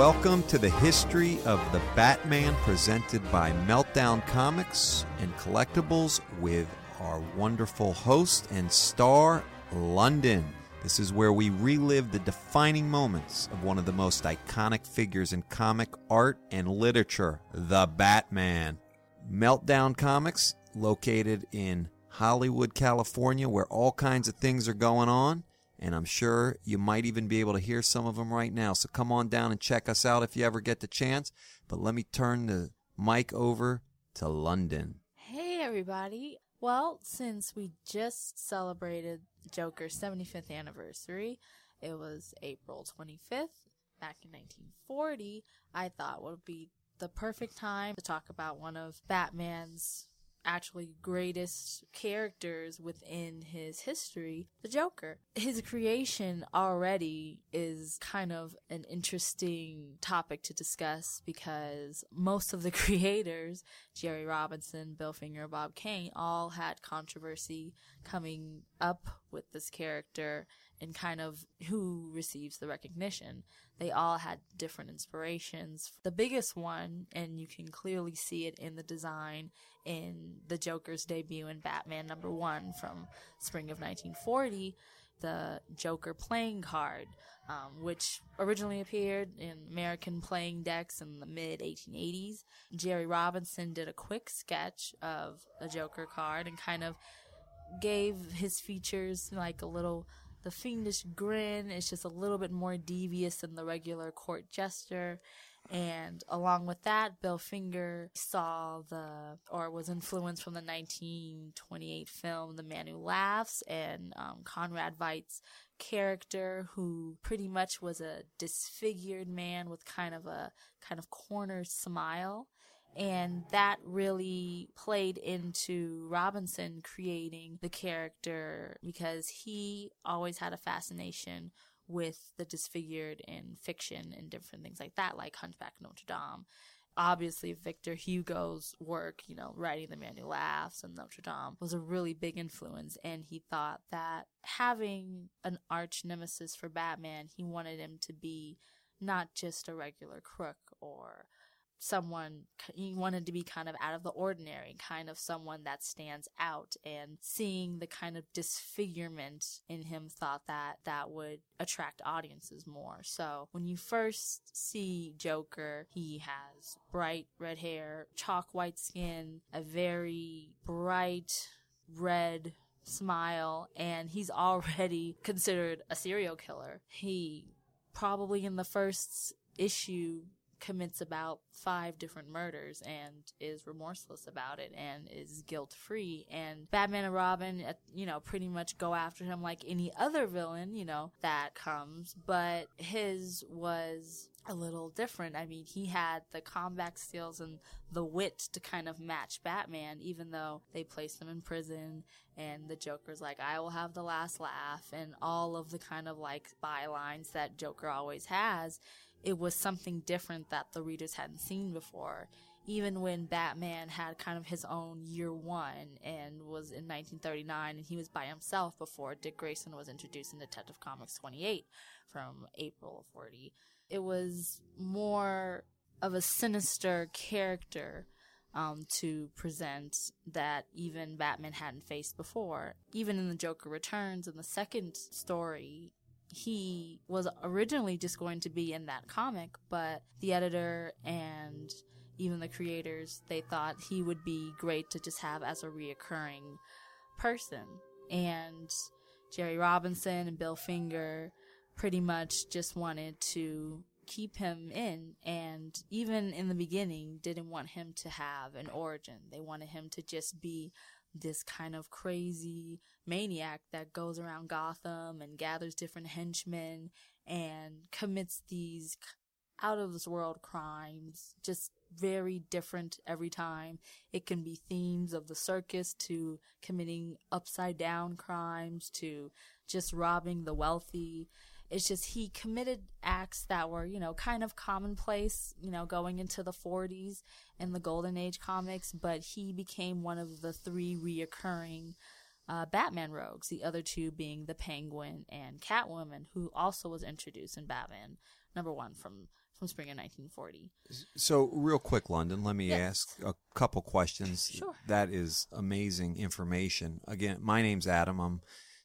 welcome to the history of the Batman presented by Meltdown Comics and Collectibles with our wonderful host and star, Londyn. This is where we relive the defining moments of one of the most iconic figures in comic art and literature, the Batman. Meltdown Comics, located in Hollywood, California, where all kinds of things are going on. And I'm sure you might even be able to hear some of them right now. So come on down and check us out if you ever get the chance. But let me turn the mic over to Londyn. Hey, everybody. Well, since we just celebrated Joker's 75th anniversary, it was April 25th, back in 1940, I thought would be the perfect time to talk about one of Batman's actually greatest characters within his history, the Joker. His creation already is kind of an interesting topic to discuss because most of the creators, Jerry Robinson, Bill Finger, Bob Kane, all had controversy coming up with this character and kind of who receives the recognition. They all had different inspirations. The biggest one, and you can clearly see it in the design in the Joker's debut in Batman number one from spring of 1940, the Joker playing card, um, which originally appeared in American playing decks in the mid 1880s. Jerry Robinson did a quick sketch of a Joker card and kind of gave his features like a little the fiendish grin is just a little bit more devious than the regular court jester. And along with that, Bill Finger saw the, or was influenced from the 1928 film The Man Who Laughs and um, Conrad Veidt's character who pretty much was a disfigured man with kind of a kind of corner smile and that really played into Robinson creating the character because he always had a fascination with the disfigured in fiction and different things like that, like Hunchback Notre Dame. Obviously, Victor Hugo's work, you know, writing The Man Who Laughs and Notre Dame was a really big influence. And he thought that having an arch nemesis for Batman, he wanted him to be not just a regular crook or someone he wanted to be kind of out of the ordinary kind of someone that stands out. And seeing the kind of disfigurement in him thought that that would attract audiences more. So when you first see joker he has bright red hair chalk white skin a very bright red smile and he's already considered a serial killer. He probably in the first issue commits about five different murders and is remorseless about it and is guilt free. And Batman and Robin, you know, pretty much go after him like any other villain, you know, that comes. But his was a little different. I mean, he had the combat skills and the wit to kind of match Batman, even though they placed him in prison and the Joker's like, I will have the last laugh and all of the kind of like bylines that Joker always has it was something different that the readers hadn't seen before. Even when Batman had kind of his own year one and was in 1939 and he was by himself before Dick Grayson was introduced in Detective Comics 28 from April of 40. It was more of a sinister character um, to present that even Batman hadn't faced before. Even in The Joker Returns, in the second story, he was originally just going to be in that comic, but the editor and even the creators, they thought he would be great to just have as a reoccurring person. And Jerry Robinson and Bill Finger pretty much just wanted to keep him in and even in the beginning didn't want him to have an origin. They wanted him to just be this kind of crazy maniac that goes around Gotham and gathers different henchmen and commits these out of this world crimes, just very different every time. It can be themes of the circus to committing upside down crimes to just robbing the wealthy. It's just he committed acts that were, you know, kind of commonplace, you know, going into the 40s in the Golden Age comics, but he became one of the three reoccurring uh, Batman rogues, the other two being the Penguin and Catwoman, who also was introduced in Batman number one from from spring of 1940. So, real quick, Londyn, let me Yes. ask a couple questions. Sure. That is amazing information. Again, my name's Adam. I'm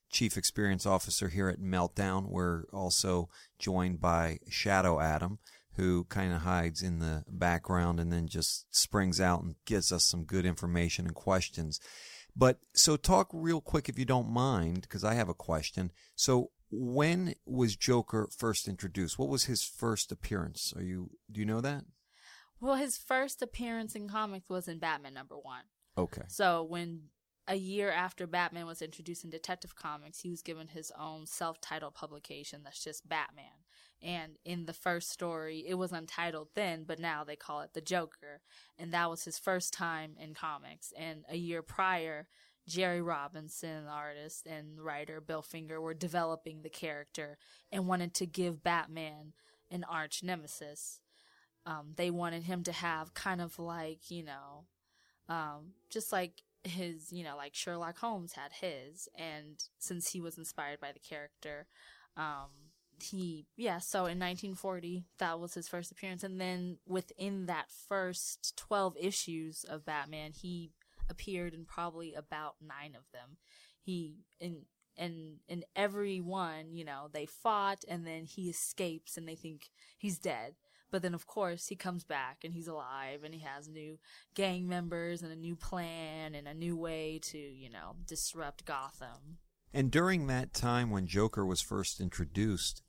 Chief Experience Officer here at Meltdown. We're also joined by Shadow Adam, who kind of hides in the background and then just springs out and gives us some good information and questions. But so talk real quick if you don't mind, because I have a question. So when was Joker first introduced? What was his first appearance? Are you do you know that? Well, his first appearance in comics was in Batman number one. Okay. So when a year after Batman was introduced in Detective Comics, he was given his own self-titled publication that's just Batman. And in the first story, it was untitled then, but now they call it The Joker. And that was his first time in comics. And a year prior, Jerry Robinson, artist and writer Bill Finger, were developing the character and wanted to give Batman an arch nemesis. Um, they wanted him to have kind of like, you know, um, just like his, you know, like Sherlock Holmes had his, and since he was inspired by the character, um, he, yeah, so in 1940, that was his first appearance, and then within that first 12 issues of Batman, he appeared in probably about nine of them. He, in, and in every one, you know, they fought, and then he escapes, and they think he's dead. But then, of course, he comes back and he's alive and he has new gang members and a new plan and a new way to, you know, disrupt Gotham. And during that time when Joker was first introduced,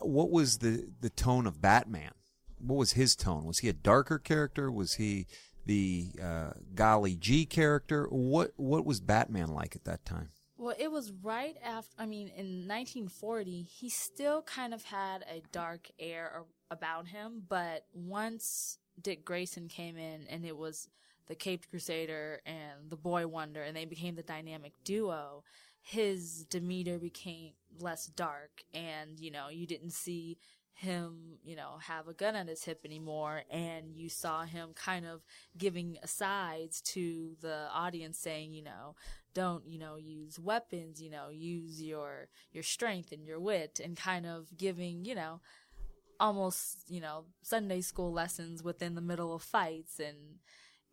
what was the the tone of Batman? What was his tone? Was he a darker character? Was he the uh, Golly G character? What what was Batman like at that time? Well, it was right after, I mean, in 1940, he still kind of had a dark air about him, but once Dick Grayson came in and it was the Caped Crusader and the Boy Wonder and they became the dynamic duo, his demeanor became less dark and, you know, you didn't see him, you know, have a gun at his hip anymore and you saw him kind of giving asides to the audience saying, you know, don't, you know, use weapons, you know, use your your strength and your wit and kind of giving, you know, almost, you know, Sunday school lessons within the middle of fights and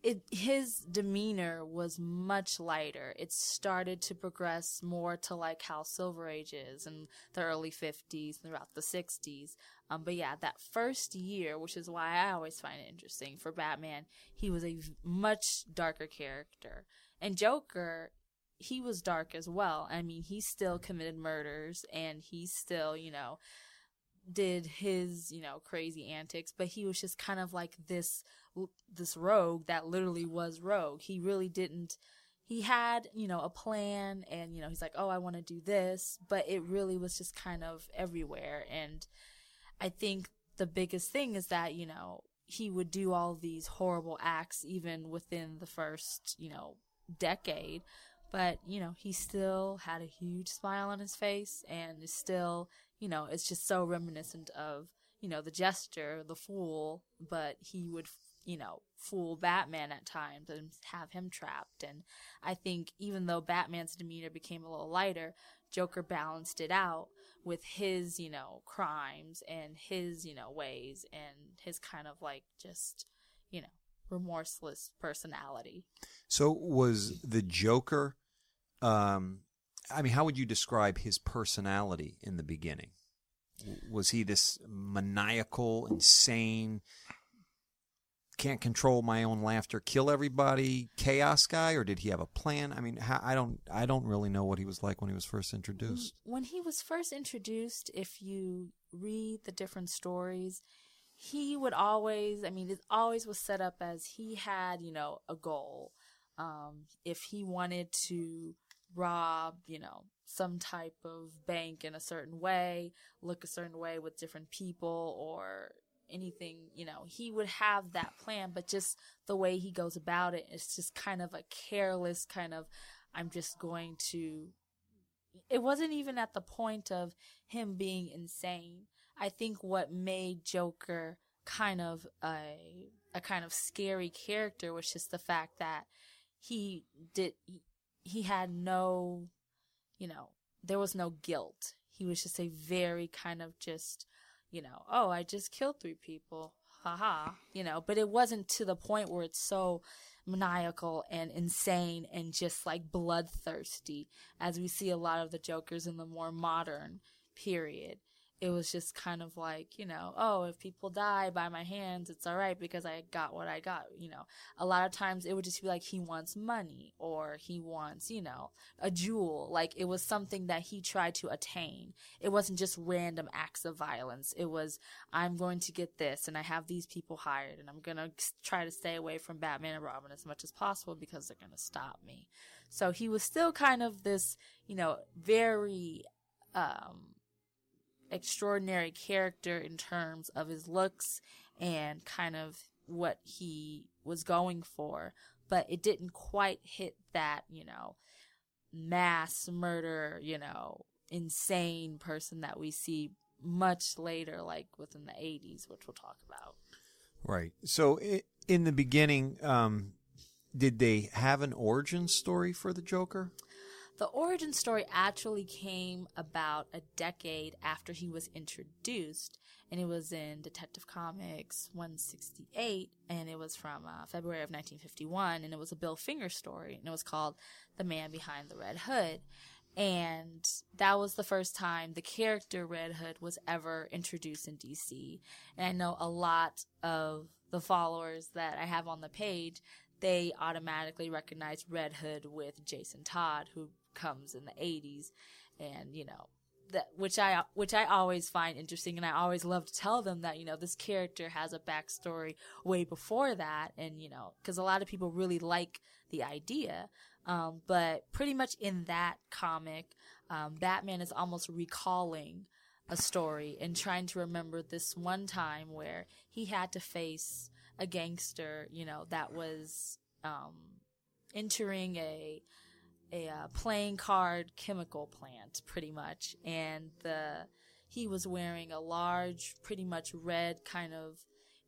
it his demeanor was much lighter. It started to progress more to like how Silver Age is in the early 50s throughout the 60s. Um, but yeah, that first year, which is why I always find it interesting for Batman, he was a much darker character. And Joker, he was dark as well. I mean, he still committed murders and he still, you know, did his, you know, crazy antics, but he was just kind of like this this rogue that literally was rogue. He really didn't he had, you know, a plan and you know, he's like, "Oh, I want to do this," but it really was just kind of everywhere and I think the biggest thing is that, you know, he would do all these horrible acts even within the first, you know, decade. But, you know, he still had a huge smile on his face and is still, you know, it's just so reminiscent of, you know, the jester, the fool, but he would, you know, fool Batman at times and have him trapped. And I think even though Batman's demeanor became a little lighter, Joker balanced it out with his, you know, crimes and his, you know, ways and his kind of like just, you know, remorseless personality. So was the Joker? Um, I mean, how would you describe his personality in the beginning? Was he this maniacal, insane, can't control my own laughter, kill everybody, chaos guy, or did he have a plan? I mean, I don't, I don't really know what he was like when he was first introduced. When he was first introduced, if you read the different stories, he would always, I mean, it always was set up as he had, you know, a goal. Um, if he wanted to rob, you know, some type of bank in a certain way, look a certain way with different people or anything, you know, he would have that plan, but just the way he goes about it, it's just kind of a careless kind of, I'm just going to, it wasn't even at the point of him being insane. I think what made Joker kind of a, a kind of scary character was just the fact that he did, he, had no, you know, there was no guilt. He was just a very kind of just, you know, oh, I just killed three people. Haha. You know, but it wasn't to the point where it's so maniacal and insane and just like bloodthirsty as we see a lot of the Jokers in the more modern period it was just kind of like, you know, oh, if people die by my hands, it's all right because I got what I got. You know, a lot of times it would just be like he wants money or he wants, you know, a jewel. Like it was something that he tried to attain. It wasn't just random acts of violence. It was, I'm going to get this and I have these people hired and I'm going to try to stay away from Batman and Robin as much as possible because they're going to stop me. So he was still kind of this, you know, very, um, extraordinary character in terms of his looks and kind of what he was going for, but it didn't quite hit that, you know, mass murder, you know, insane person that we see much later, like within the 80s, which we'll talk about. Right. So in the beginning, um, did they have an origin story for the Joker? The origin story actually came about a decade after he was introduced, and it was in Detective Comics 168, and it was from uh, February of 1951, and it was a Bill Finger story, and it was called The Man Behind the Red Hood. And that was the first time the character Red Hood was ever introduced in DC. And I know a lot of the followers that I have on the page, they automatically recognize Red Hood with Jason Todd, who comes in the 80s and you know that which I which I always find interesting, and I always love to tell them that you know this character has a backstory way before that, and you know because a lot of people really like the idea, um, but pretty much in that comic, um, Batman is almost recalling a story and trying to remember this one time where he had to face a gangster, you know, that was um, entering a a uh, playing card chemical plant, pretty much, and the he was wearing a large, pretty much red kind of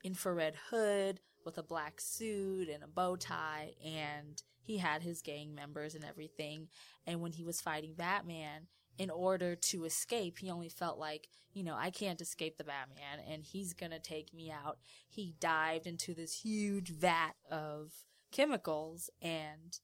infrared hood with a black suit and a bow tie, and he had his gang members and everything. And when he was fighting Batman, in order to escape, he only felt like, you know, I can't escape the Batman and he's gonna take me out. He dived into this huge vat of chemicals and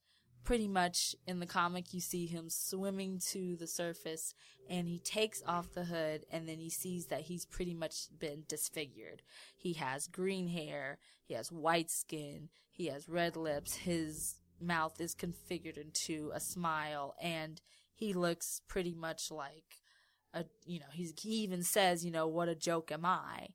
pretty much in the comic you see him swimming to the surface and he takes off the hood and then he sees that he's pretty much been disfigured. He has green hair, he has white skin, he has red lips, his mouth is configured into a smile and he looks pretty much like a you know he's he even says you know what a joke am i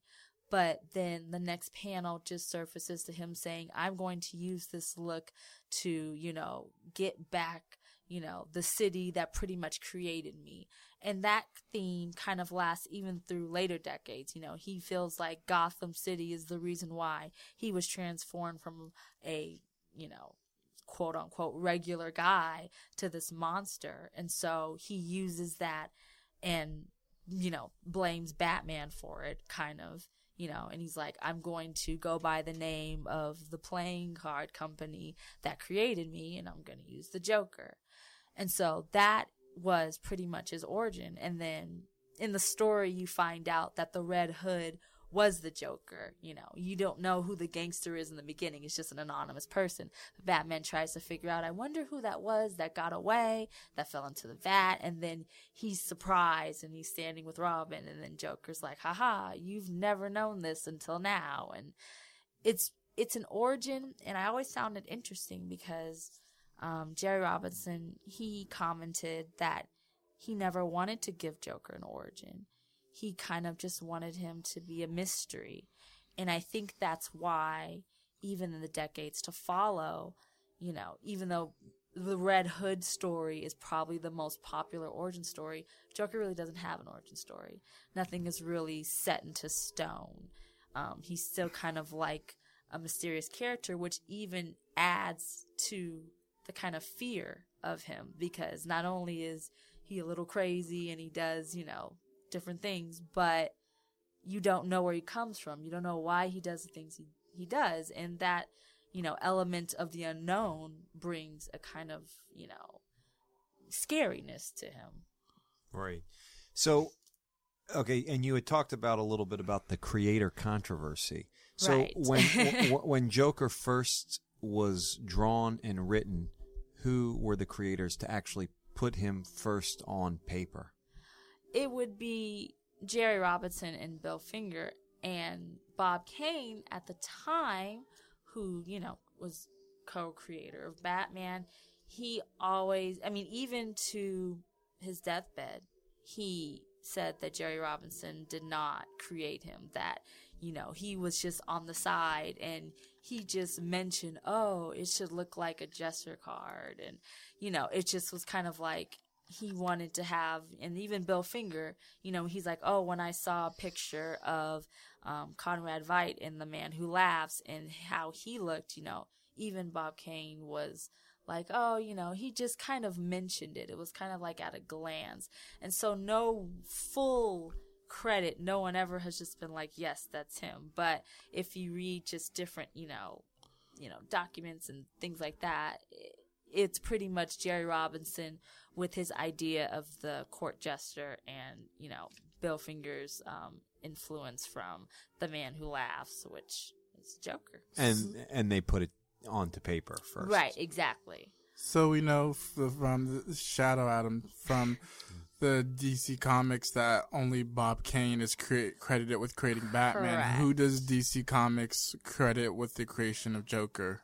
but then the next panel just surfaces to him saying, I'm going to use this look to, you know, get back, you know, the city that pretty much created me. And that theme kind of lasts even through later decades. You know, he feels like Gotham City is the reason why he was transformed from a, you know, quote unquote regular guy to this monster. And so he uses that and, you know, blames Batman for it, kind of you know, and he's like, I'm going to go by the name of the playing card company that created me, and I'm going to use the Joker. And so that was pretty much his origin. And then in the story, you find out that the Red Hood was the Joker. You know, you don't know who the gangster is in the beginning. It's just an anonymous person. Batman tries to figure out, I wonder who that was that got away, that fell into the vat. And then he's surprised and he's standing with Robin. And then Joker's like, haha, you've never known this until now. And it's, it's an origin. And I always found it interesting because, um, Jerry Robinson, he commented that he never wanted to give Joker an origin he kind of just wanted him to be a mystery. And I think that's why, even in the decades to follow, you know, even though the Red Hood story is probably the most popular origin story, Joker really doesn't have an origin story. Nothing is really set into stone. Um, he's still kind of like a mysterious character, which even adds to the kind of fear of him because not only is he a little crazy and he does, you know, different things, but you don't know where he comes from. You don't know why he does the things he, he does. And that, you know, element of the unknown brings a kind of, you know, scariness to him. Right. So Okay, and you had talked about a little bit about the creator controversy. So Right. when w- when Joker first was drawn and written, who were the creators to actually put him first on paper? It would be Jerry Robinson and Bill Finger and Bob Kane at the time, who, you know, was co creator of Batman. He always, I mean, even to his deathbed, he said that Jerry Robinson did not create him, that, you know, he was just on the side and he just mentioned, oh, it should look like a gesture card. And, you know, it just was kind of like, he wanted to have, and even Bill Finger, you know, he's like, oh, when I saw a picture of um, Conrad Veidt in The Man Who Laughs and how he looked, you know, even Bob Kane was like, oh, you know, he just kind of mentioned it. It was kind of like at a glance. And so, no full credit, no one ever has just been like, yes, that's him. But if you read just different, you know, you know, documents and things like that, it's pretty much Jerry Robinson with his idea of the court jester and, you know, Bill Finger's um, influence from The Man Who Laughs, which is Joker. And and they put it onto paper first. Right, exactly. So we know from the Shadow Adam from the DC Comics that only Bob Kane is cre- credited with creating Batman. Correct. Who does DC Comics credit with the creation of Joker?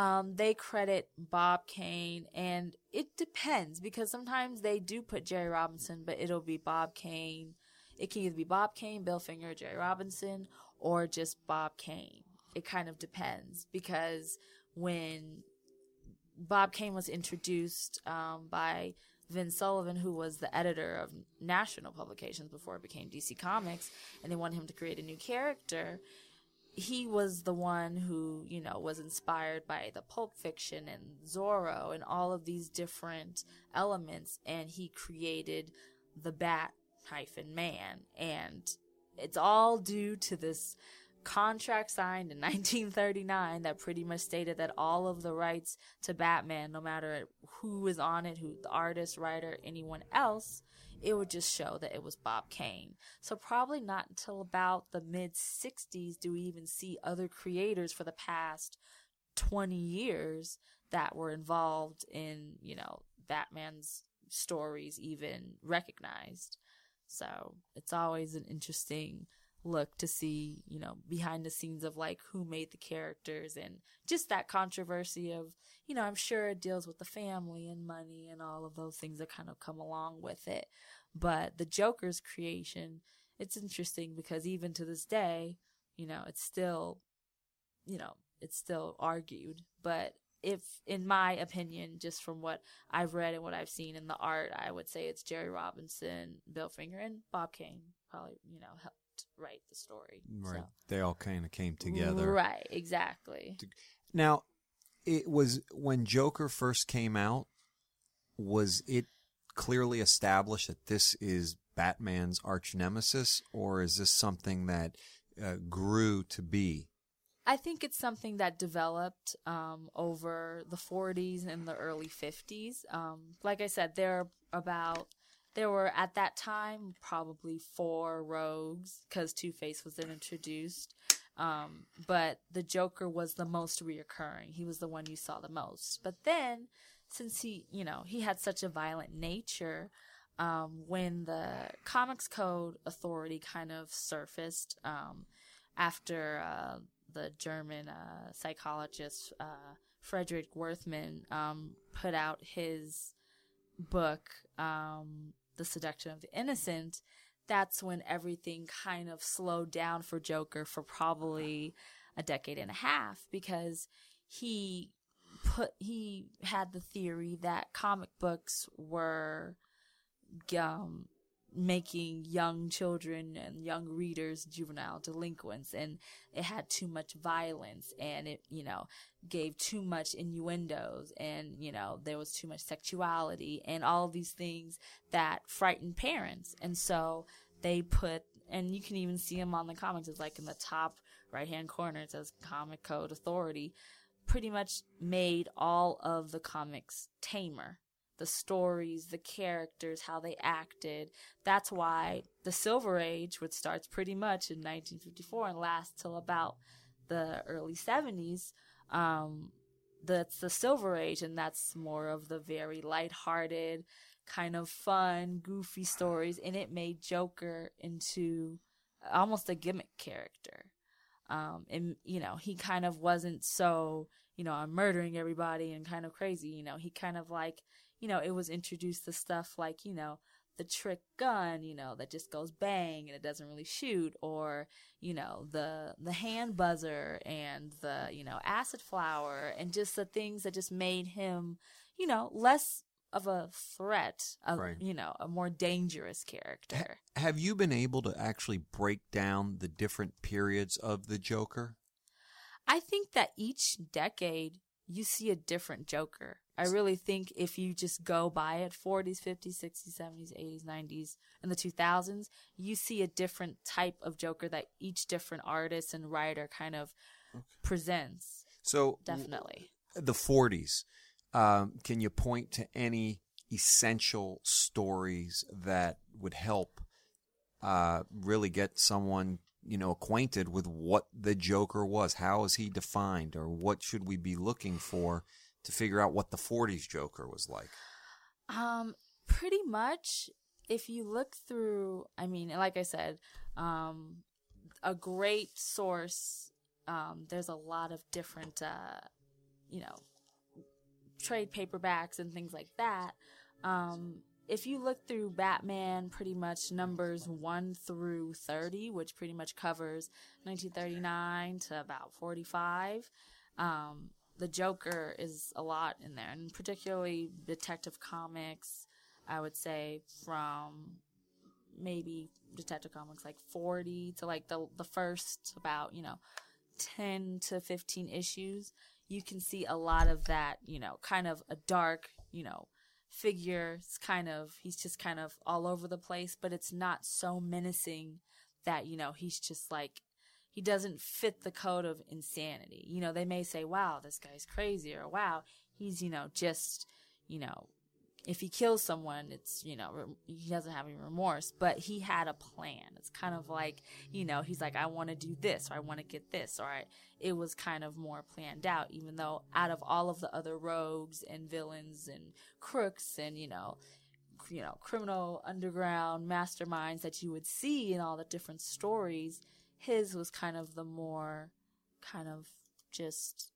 Um, they credit Bob Kane, and it depends because sometimes they do put Jerry Robinson, but it'll be Bob Kane. It can either be Bob Kane, Bill Finger, Jerry Robinson, or just Bob Kane. It kind of depends because when Bob Kane was introduced um, by Vin Sullivan, who was the editor of National Publications before it became DC Comics, and they wanted him to create a new character he was the one who, you know, was inspired by the Pulp Fiction and Zorro and all of these different elements, and he created the Bat hyphen man. And it's all due to this contract signed in 1939 that pretty much stated that all of the rights to Batman, no matter who is on it, who the artist, writer, anyone else, it would just show that it was Bob Kane. So probably not until about the mid 60s do we even see other creators for the past 20 years that were involved in, you know, Batman's stories even recognized. So it's always an interesting look to see, you know, behind the scenes of like who made the characters and just that controversy of, you know, I'm sure it deals with the family and money and all of those things that kind of come along with it. But the Joker's creation, it's interesting because even to this day, you know, it's still, you know, it's still argued. But if, in my opinion, just from what I've read and what I've seen in the art, I would say it's Jerry Robinson, Bill Finger, and Bob Kane probably, you know, helped write the story. Right. So. They all kind of came together. Right, exactly. Now, it was when Joker first came out, was it clearly established that this is Batman's arch nemesis, or is this something that uh, grew to be? I think it's something that developed um, over the 40s and the early 50s. Um, like I said, there are about there were at that time probably four rogues because Two Face was then introduced. Um, but the Joker was the most reoccurring. He was the one you saw the most. But then, since he, you know, he had such a violent nature, um, when the Comics Code Authority kind of surfaced um, after uh, the German uh, psychologist uh, Fredric Wertham um, put out his book, um, The Seduction of the Innocent, that's when everything kind of slowed down for Joker for probably a decade and a half because he put he had the theory that comic books were um, making young children and young readers juvenile delinquents and it had too much violence and it you know gave too much innuendos and you know there was too much sexuality and all these things that frightened parents. And so they put and you can even see them on the comics. It's like in the top right hand corner it says comic code authority. Pretty much made all of the comics tamer the stories, the characters, how they acted. That's why the Silver Age, which starts pretty much in 1954 and lasts till about the early 70s, um, that's the Silver Age, and that's more of the very lighthearted, kind of fun, goofy stories, and it made Joker into almost a gimmick character. Um, and you know, he kind of wasn't so, you know, I'm murdering everybody and kind of crazy. You know, he kind of like, you know, it was introduced to stuff like, you know, the trick gun, you know, that just goes bang and it doesn't really shoot, or you know, the the hand buzzer and the you know acid flower and just the things that just made him, you know, less of a threat, of, Right. you know, a more dangerous character. Have you been able to actually break down the different periods of the Joker? I think that each decade you see a different Joker. I really think if you just go by it 40s, 50s, 60s, 70s, 80s, 90s, and the 2000s, you see a different type of Joker that each different artist and writer kind of presents. So Definitely. the 40s. Um, can you point to any essential stories that would help uh, really get someone you know acquainted with what the Joker was? How is he defined, or what should we be looking for to figure out what the 40s Joker was like? Um, pretty much, if you look through, I mean, like I said, um, a great source. Um, there's a lot of different, uh, you know, trade paperbacks and things like that. Um, if you look through Batman, pretty much numbers 1 through 30, which pretty much covers 1939 to about 45, um, the Joker is a lot in there, and particularly Detective Comics, I would say from maybe Detective Comics like 40 to like the, the first about, you know, 10 to 15 issues, you can see a lot of that, you know, kind of a dark, you know, figure. It's kind of, he's just kind of all over the place, but it's not so menacing that, you know, he's just like, he doesn't fit the code of insanity. You know, they may say, wow, this guy's crazy, or wow, he's, you know, just, you know, if he kills someone, it's, you know, he doesn't have any remorse, but he had a plan. It's kind of like, you know, he's like, I want to do this, or I want to get this, or I, it was kind of more planned out, even though out of all of the other rogues and villains and crooks and, you know, you know, criminal underground masterminds that you would see in all the different stories, his was kind of the more kind of just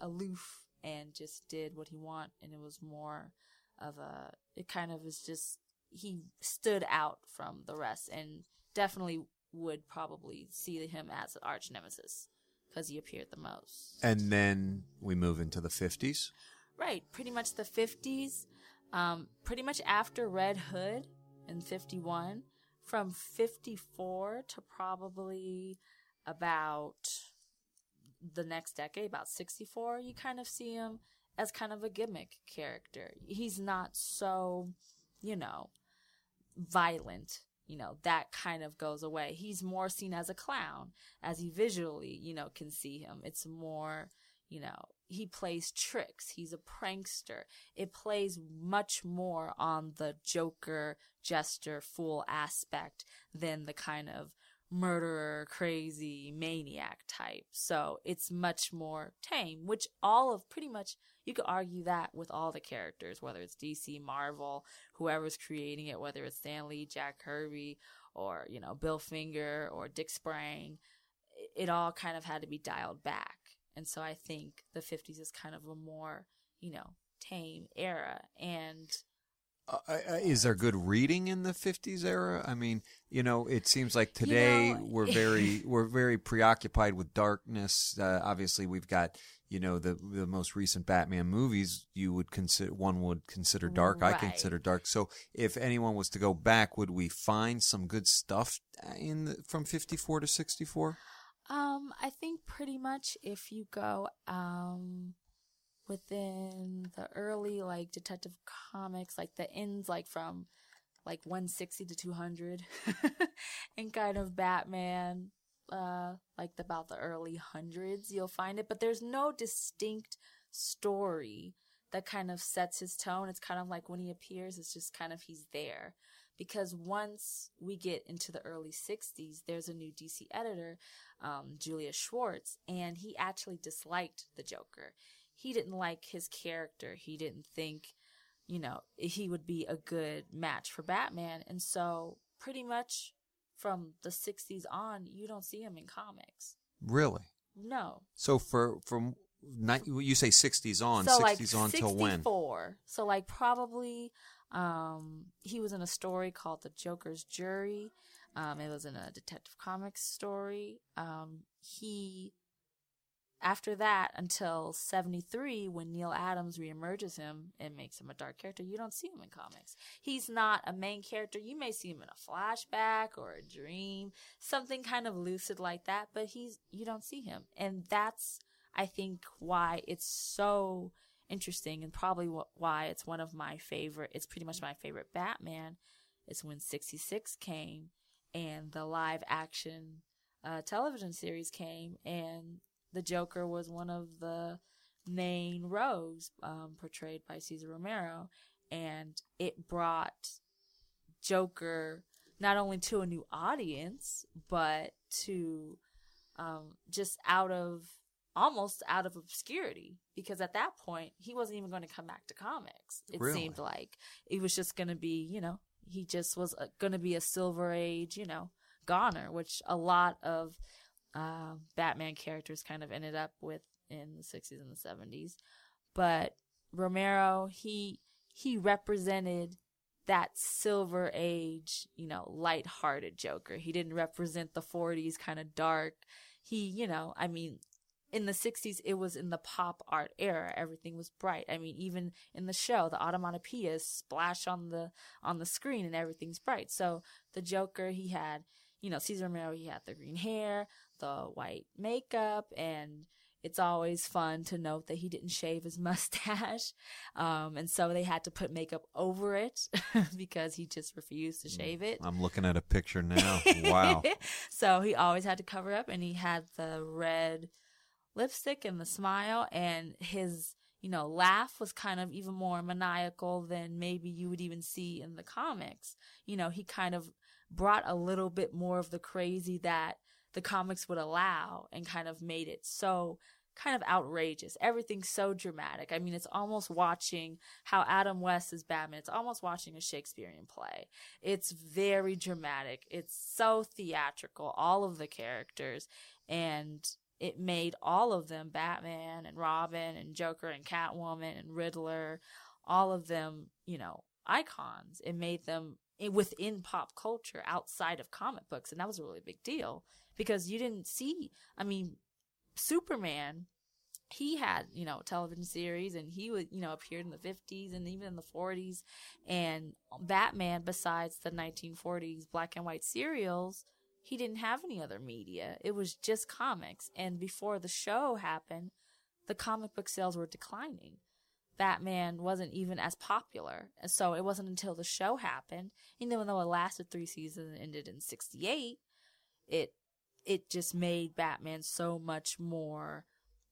aloof and just did what he want and it was more of a it kind of was just he stood out from the rest and definitely would probably see him as an arch nemesis because he appeared the most. And then we move into the 50s. Right, pretty much the 50s, um, pretty much after Red Hood in 51, from 54 to probably about the next decade, about 64, you kind of see him as kind of a gimmick character. He's not so, you know, violent. You know, that kind of goes away. He's more seen as a clown, as you visually, you know, can see him. It's more, you know, he plays tricks. He's a prankster. It plays much more on the Joker, jester, fool aspect than the kind of murderer, crazy maniac type. So it's much more tame, which all of pretty much you could argue that with all the characters, whether it's DC, Marvel, whoever's creating it, whether it's Stan Lee, Jack Kirby, or, you know, Bill Finger or Dick Sprang, it all kind of had to be dialed back. And so I think the 50s is kind of a more, you know, tame era. And Uh, uh, is there good reading in the 50s era? I mean, you know, it seems like today know- we're very we're very preoccupied with darkness. Uh, obviously, we've got you know the the most recent Batman movies. You would consider one would consider dark. I consider dark. So, if anyone was to go back, would we find some good stuff in the, from 54 to 64? Um, I think pretty much if you go um within the early like detective comics, like the ends like from like 160 to 200 and kind of Batman uh like about the early hundreds you'll find it but there's no distinct story that kind of sets his tone. It's kind of like when he appears, it's just kind of he's there. Because once we get into the early 60s, there's a new DC editor, um, Julius Schwartz, and he actually disliked the Joker. He didn't like his character. He didn't think, you know, he would be a good match for Batman. And so, pretty much from the 60s on, you don't see him in comics. Really? No. So for from you say 60s on, so 60s like on till when? 64. So like probably um he was in a story called The Joker's Jury. Um it was in a Detective Comics story. Um he after that until 73 when Neal Adams reemerges him and makes him a dark character, you don't see him in comics. He's not a main character. You may see him in a flashback or a dream, something kind of lucid like that, but he's you don't see him. And that's I think why it's so interesting and probably wh- why it's one of my favorite it's pretty much my favorite Batman is when 66 came and the live action uh, television series came and the Joker was one of the main rogues um, portrayed by Cesar Romero, and it brought Joker not only to a new audience, but to um, just out of almost out of obscurity because at that point he wasn't even going to come back to comics. It Really? seemed like it was just going to be, you know, he just was going to be a silver age, you know, goner, which a lot of uh, Batman characters kind of ended up with in the 60s and the 70s. But Romero, he he represented that silver age, you know, light-hearted Joker. He didn't represent the 40s kind of dark. He, you know, I mean, in the 60s it was in the pop art era. Everything was bright. I mean even in the show the onomatopoeias splash on the on the screen and everything's bright. So the joker he had you know cesar romero he had the green hair the white makeup and it's always fun to note that he didn't shave his mustache. Um, and so they had to put makeup over it because he just refused to shave it. I'm looking at a picture now. Wow. so he always had to cover up and he had the red lipstick and the smile and his you know laugh was kind of even more maniacal than maybe you would even see in the comics. You know he kind of brought a little bit more of the crazy that the comics would allow and kind of made it so kind of outrageous. Everything's so dramatic. I mean it's almost watching how adam west is batman. It's almost watching a shakespearean play. It's very dramatic. It's so theatrical all of the characters. And it made all of them Batman and Robin and Joker and Catwoman and Riddler, all of them, you know, icons. It made them eh, within pop culture outside of comic books. And that was a really big deal because you didn't see, I mean, Superman, he had, you know, television series and he would, you know, appeared in the 50s and even in the 40s. And Batman, besides the 1940s black and white serials, he didn't have any other media. It was just comics. And before the show happened, the comic book sales were declining. Batman wasn't even as popular. And so it wasn't until the show happened, even though it lasted three seasons and ended in 68, it, it just made Batman so much more,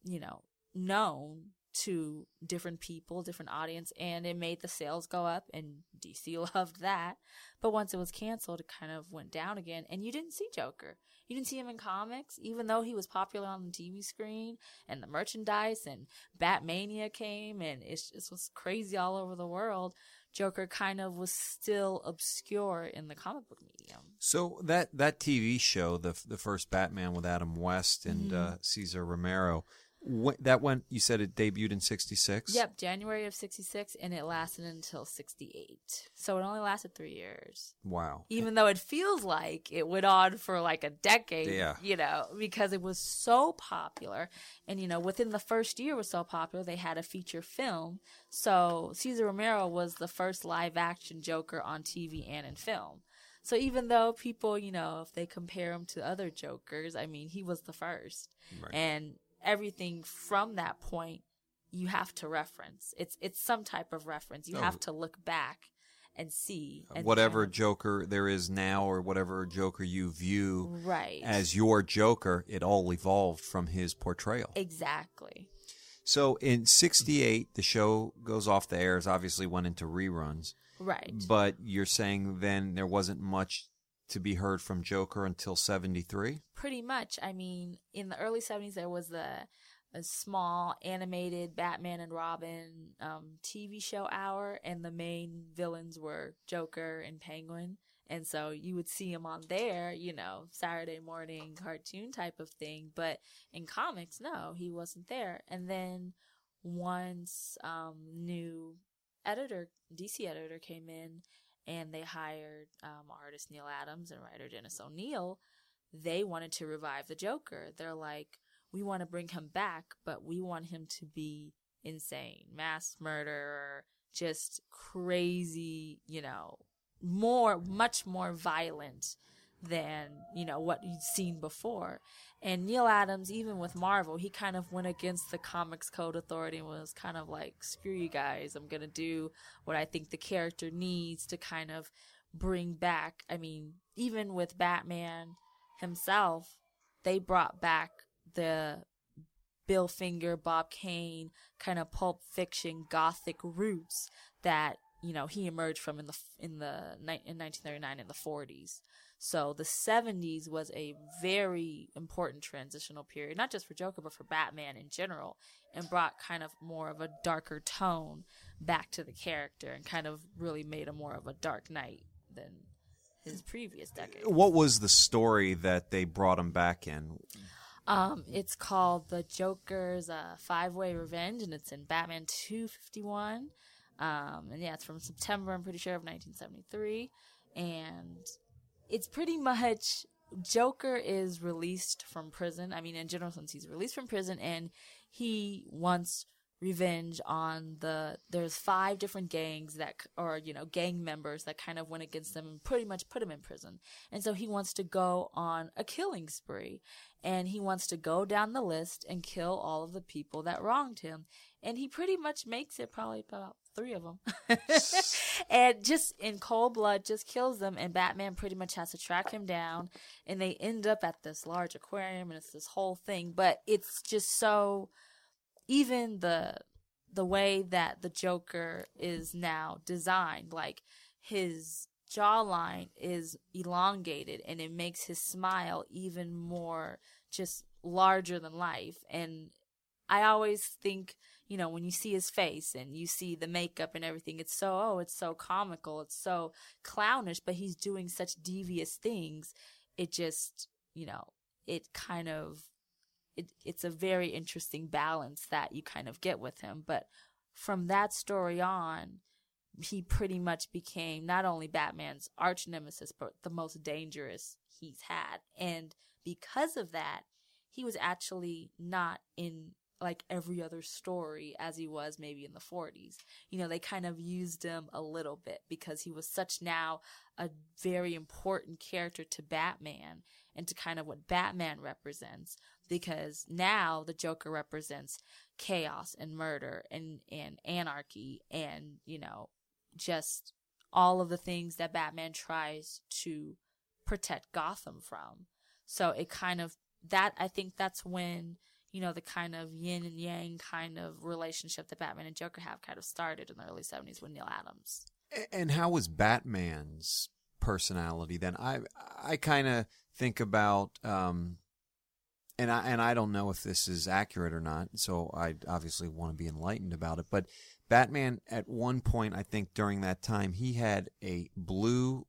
you know, known to different people, different audience, and it made the sales go up, and DC loved that. But once it was canceled, it kind of went down again, and you didn't see Joker. You didn't see him in comics, even though he was popular on the TV screen and the merchandise, and Batmania came, and it was crazy all over the world. Joker kind of was still obscure in the comic book medium. So that that TV show, the the first Batman with Adam West and Mm-hmm. uh, Cesar Romero, that went. You said it debuted in '66. Yep, January of 66, and it lasted until 68. So it only lasted three years. Wow. even though it feels like it went on for like a decade, Yeah. you know, because it was so popular. And, you know, within the first year was so popular, they had a feature film. So Cesar Romero was the first live action Joker on TV and in film. So even though people, you know, if they compare him to other Jokers, I mean, he was the first. Right. And everything from that point, you have to reference. It's it's some type of reference. You Oh. have to look back and see and whatever Joker there is now, or whatever Joker you view right as your Joker, it all evolved from his portrayal. exactly So in '68, the show goes off the airs. Obviously, went into reruns. Right. But you're saying then there wasn't much to be heard from Joker until '73. Pretty much. I mean, in the early 70s, there was the a small animated Batman and Robin um, TV show hour, and the main villains were Joker and Penguin. And so you would see him on there, you know, Saturday morning cartoon type of thing. But in comics, no, he wasn't there. And then once um, new editor, DC editor came in and they hired um, artist Neal Adams and writer Dennis O'Neil, they wanted to revive the Joker. They're like, we want to bring him back, but we want him to be insane, mass murderer, just crazy, you know, more, much more violent than, you know, what you'd seen before. And Neal Adams, even with Marvel, he kind of went against the Comics Code Authority and was kind of like, screw you guys, I'm to do what I think the character needs to kind of bring back. I mean, even with Batman himself, they brought back the Bill Finger, Bob Kane kind of pulp fiction gothic roots that you know he emerged from in the in the in 1939 in the 40s. So the 70s was a very important transitional period, not just for Joker but for Batman in general, and brought kind of more of a darker tone back to the character and kind of really made him more of a Dark Knight than his previous decade. What was the story that they brought him back in? Um, it's called The Joker's uh, Five Way Revenge, and it's in Batman 251. Um, and yeah, it's from September, I'm pretty sure, of 1973. And it's pretty much Joker is released from prison. I mean, in general, since he's released from prison, and he wants revenge on the there's five different gangs that or you know gang members that kind of went against them and pretty much put him in prison and so he wants to go on a killing spree and he wants to go down the list and kill all of the people that wronged him and he pretty much makes it probably about three of them and just in cold blood just kills them and batman pretty much has to track him down and they end up at this large aquarium and it's this whole thing but it's just so even the the way that the Joker is now designed, like his jawline is elongated and it makes his smile even more just larger than life. And I always think, you know, when you see his face and you see the makeup and everything, it's so, oh, it's so comical, it's so clownish, but he's doing such devious things. It just, you know, it kind of it, it's a very interesting balance that you kind of get with him. But from that story on, he pretty much became not only Batman's arch nemesis, but the most dangerous he's had. And because of that, he was actually not in like every other story as he was maybe in the 40s. You know, they kind of used him a little bit because he was such now a very important character to Batman and to kind of what Batman represents because now the Joker represents chaos and murder and, and anarchy and, you know, just all of the things that Batman tries to protect Gotham from. So it kind of, that, I think that's when, you know, the kind of yin and yang kind of relationship that Batman and Joker have kind of started in the early 70s with Neal Adams. And how was Batman's personality then? I I kind of think about um, and I and I don't know if this is accurate or not, so I obviously want to be enlightened about it. But Batman, at one point, I think during that time, he had a blue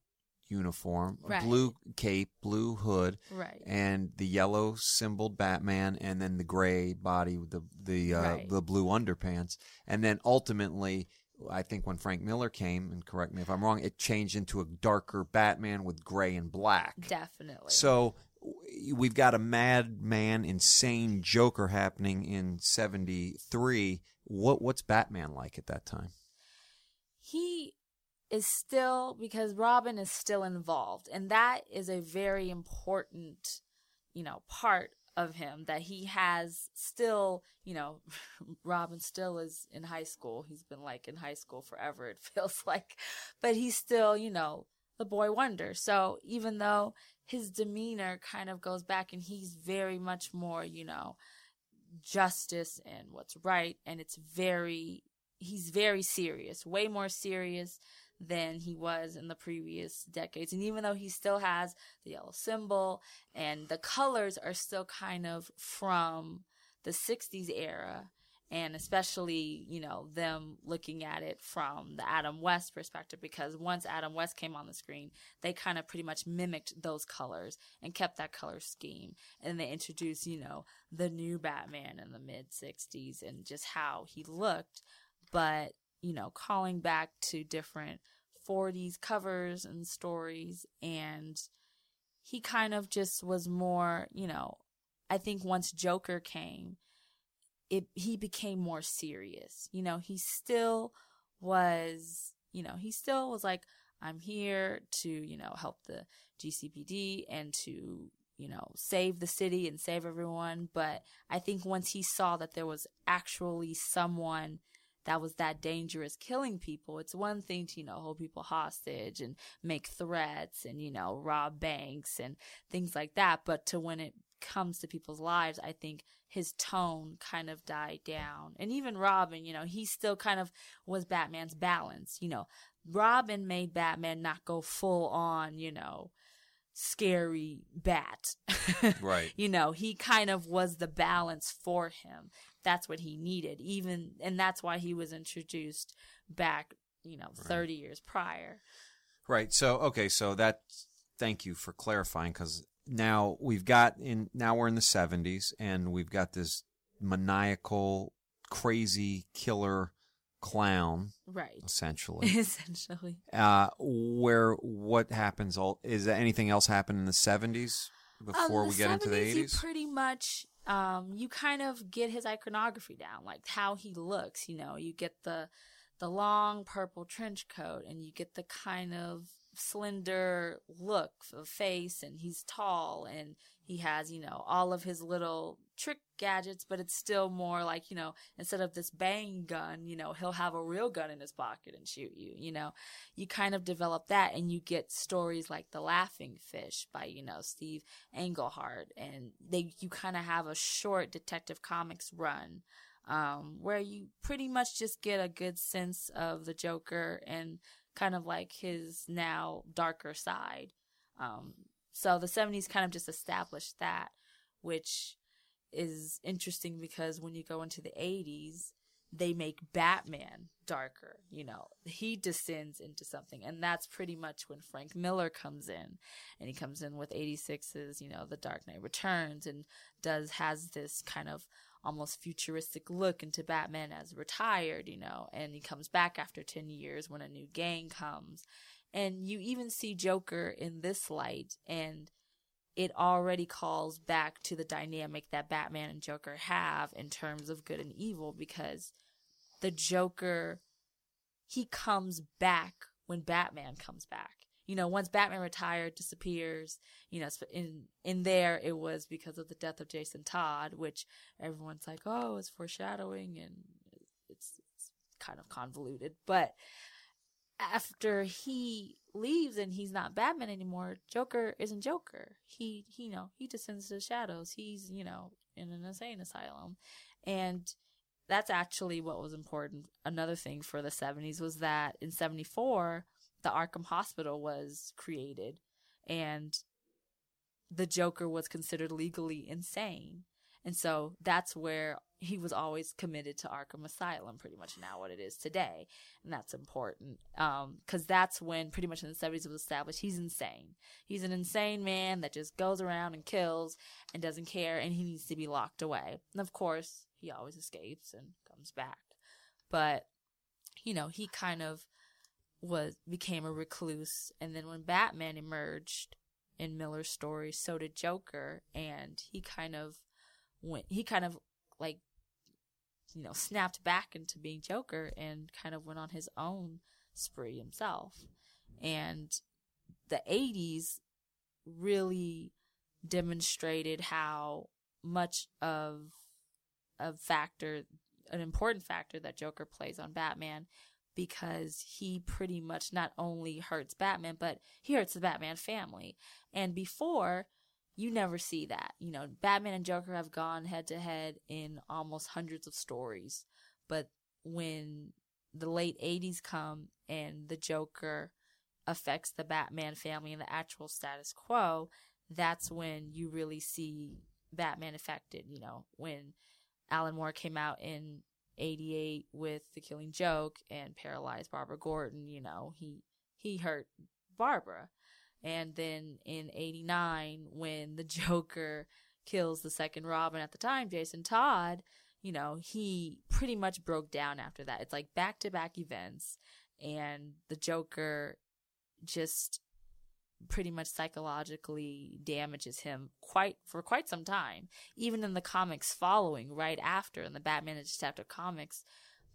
uniform, right. blue cape, blue hood, right. and the yellow symboled Batman, and then the gray body with the the uh, Right. the blue underpants, and then ultimately. I think when Frank Miller came, and correct me if I'm wrong, it changed into a darker Batman with gray and black. Definitely. So we've got a madman, insane Joker happening in '73. What what's Batman like at that time? he is still because Robin is still involved, and that is a very important, you know, part of him that he has still, you know, Robin still is in high school. He's been like in high school forever, it feels like, but he's still, you know, the boy wonder. So even though his demeanor kind of goes back and he's very much more, you know, justice and what's right. And it's very, he's very serious, way more serious than he was in the previous decades. And even though he still has the yellow symbol and the colors are still kind of from the 60s era, and especially, you know, them looking at it from the Adam West perspective, because once Adam West came on the screen, they kind of pretty much mimicked those colors and kept that color scheme. And they introduced, you know, the new Batman in the mid 60s and just how he looked. But, you know, calling back to different 40s covers and stories. And he kind of just was more, you know, I think once Joker came, it he became more serious. You know, he still was, you know, he still was like, I'm here to, you know, help the GCPD and to, you know, save the city and save everyone. But I think once he saw that there was actually someone that was that dangerous killing people, it's one thing to, you know, hold people hostage and make threats and, you know, rob banks and things like that. But to when it comes to people's lives, I think his tone kind of died down. And even Robin, you know, he still kind of was Batman's balance. You know, Robin made Batman not go full on, you know, scary bat. Right. you know, he kind of was the balance for him. That's what he needed. Even, and that's why he was introduced back, you know, 30 years prior. Right. So okay. So that. Thank you for clarifying because now we've got in now we're in the 70s and we've got this maniacal crazy killer clown Right. essentially Essentially. uh where what happens all is anything else happen in the 70s before Um, we get into the 70s, you 80s pretty much um you kind of get his iconography down like how he looks you know you get the the long purple trench coat and you get the kind of slender look of face and he's tall and he has you know all of his little gadgets but it's still more like you know instead of this bang gun you know he'll have a real gun in his pocket and shoot you you know? You kind of develop that and you get stories like the laughing fish by you know steve englehart. And they you kind of have a short detective comics run um, where you pretty much just get a good sense of the joker and kind of like his now darker side. Um, so the 70s kind of just established that which is interesting because when you go into the 80s they make Batman darker. You know, he descends into something. And that's pretty much when Frank Miller comes in. And he comes in with 86's, you know, The Dark Knight Returns and does, has this kind of almost futuristic look into Batman as retired, you know, and he comes back after 10 years when a new gang comes. And you even see Joker in this light and it already calls back to the dynamic that Batman and Joker have in terms of good and evil because the Joker he comes back when Batman comes back. You know, once Batman retired, disappears, you know, in in there it was because of the death of Jason Todd, which everyone's like, "Oh, it's foreshadowing and it's, it's kind of convoluted." But after he leaves and he's not Batman anymore, Joker isn't Joker. He, he you know, he descends to the shadows. He's, you know, in an insane asylum. And that's actually what was important. Another thing for the 70s was that in 74, the Arkham Hospital was created and the Joker was considered legally insane. And so that's where he was always committed to Arkham Asylum, pretty much now what it is today. And that's important. Um, cause that's when pretty much in the 70s it was established he's insane. He's an insane man that just goes around and kills and doesn't care and he needs to be locked away. And of course, he always escapes and comes back. But, you know, he kind of was, became a recluse. And then when Batman emerged in Miller's story, so did Joker. And he kind of went, he kind of like, you know, snapped back into being Joker and kind of went on his own spree himself. And the 80s really demonstrated how much of a factor, an important factor that Joker plays on Batman because he pretty much not only hurts Batman, but he hurts the Batman family. And before, you never see that. You know, Batman and Joker have gone head to head in almost hundreds of stories. But when the late 80s come and the Joker affects the Batman family and the actual status quo, that's when you really see Batman affected. You know, when Alan Moore came out in 88 with The Killing Joke and paralyzed Barbara Gordon, you know, he, he hurt Barbara. And then in 89, when the Joker kills the second Robin at the time, Jason Todd, you know, he pretty much broke down after that. It's like back to back events. And the Joker just pretty much psychologically damages him quite for quite some time. Even in the comics following right after in the Batman Detective comics,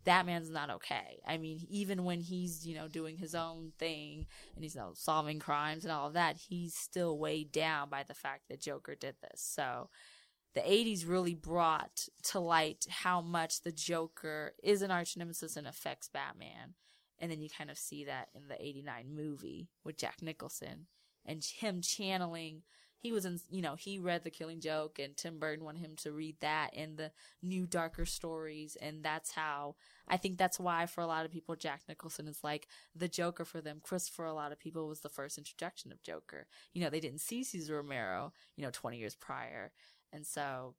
that man's not okay. I mean, even when he's, you know, doing his own thing and he's you know, solving crimes and all of that, he's still weighed down by the fact that Joker did this. So the 80s really brought to light how much the Joker is an arch nemesis and affects Batman. And then you kind of see that in the 89 movie with Jack Nicholson and him channeling he was in, you know, he read The Killing Joke and Tim Burton wanted him to read that and the new darker stories. And that's how, I think that's why for a lot of people, Jack Nicholson is like the Joker for them. Chris, for a lot of people, was the first introduction of Joker. You know, they didn't see Cesar Romero, you know, 20 years prior. And so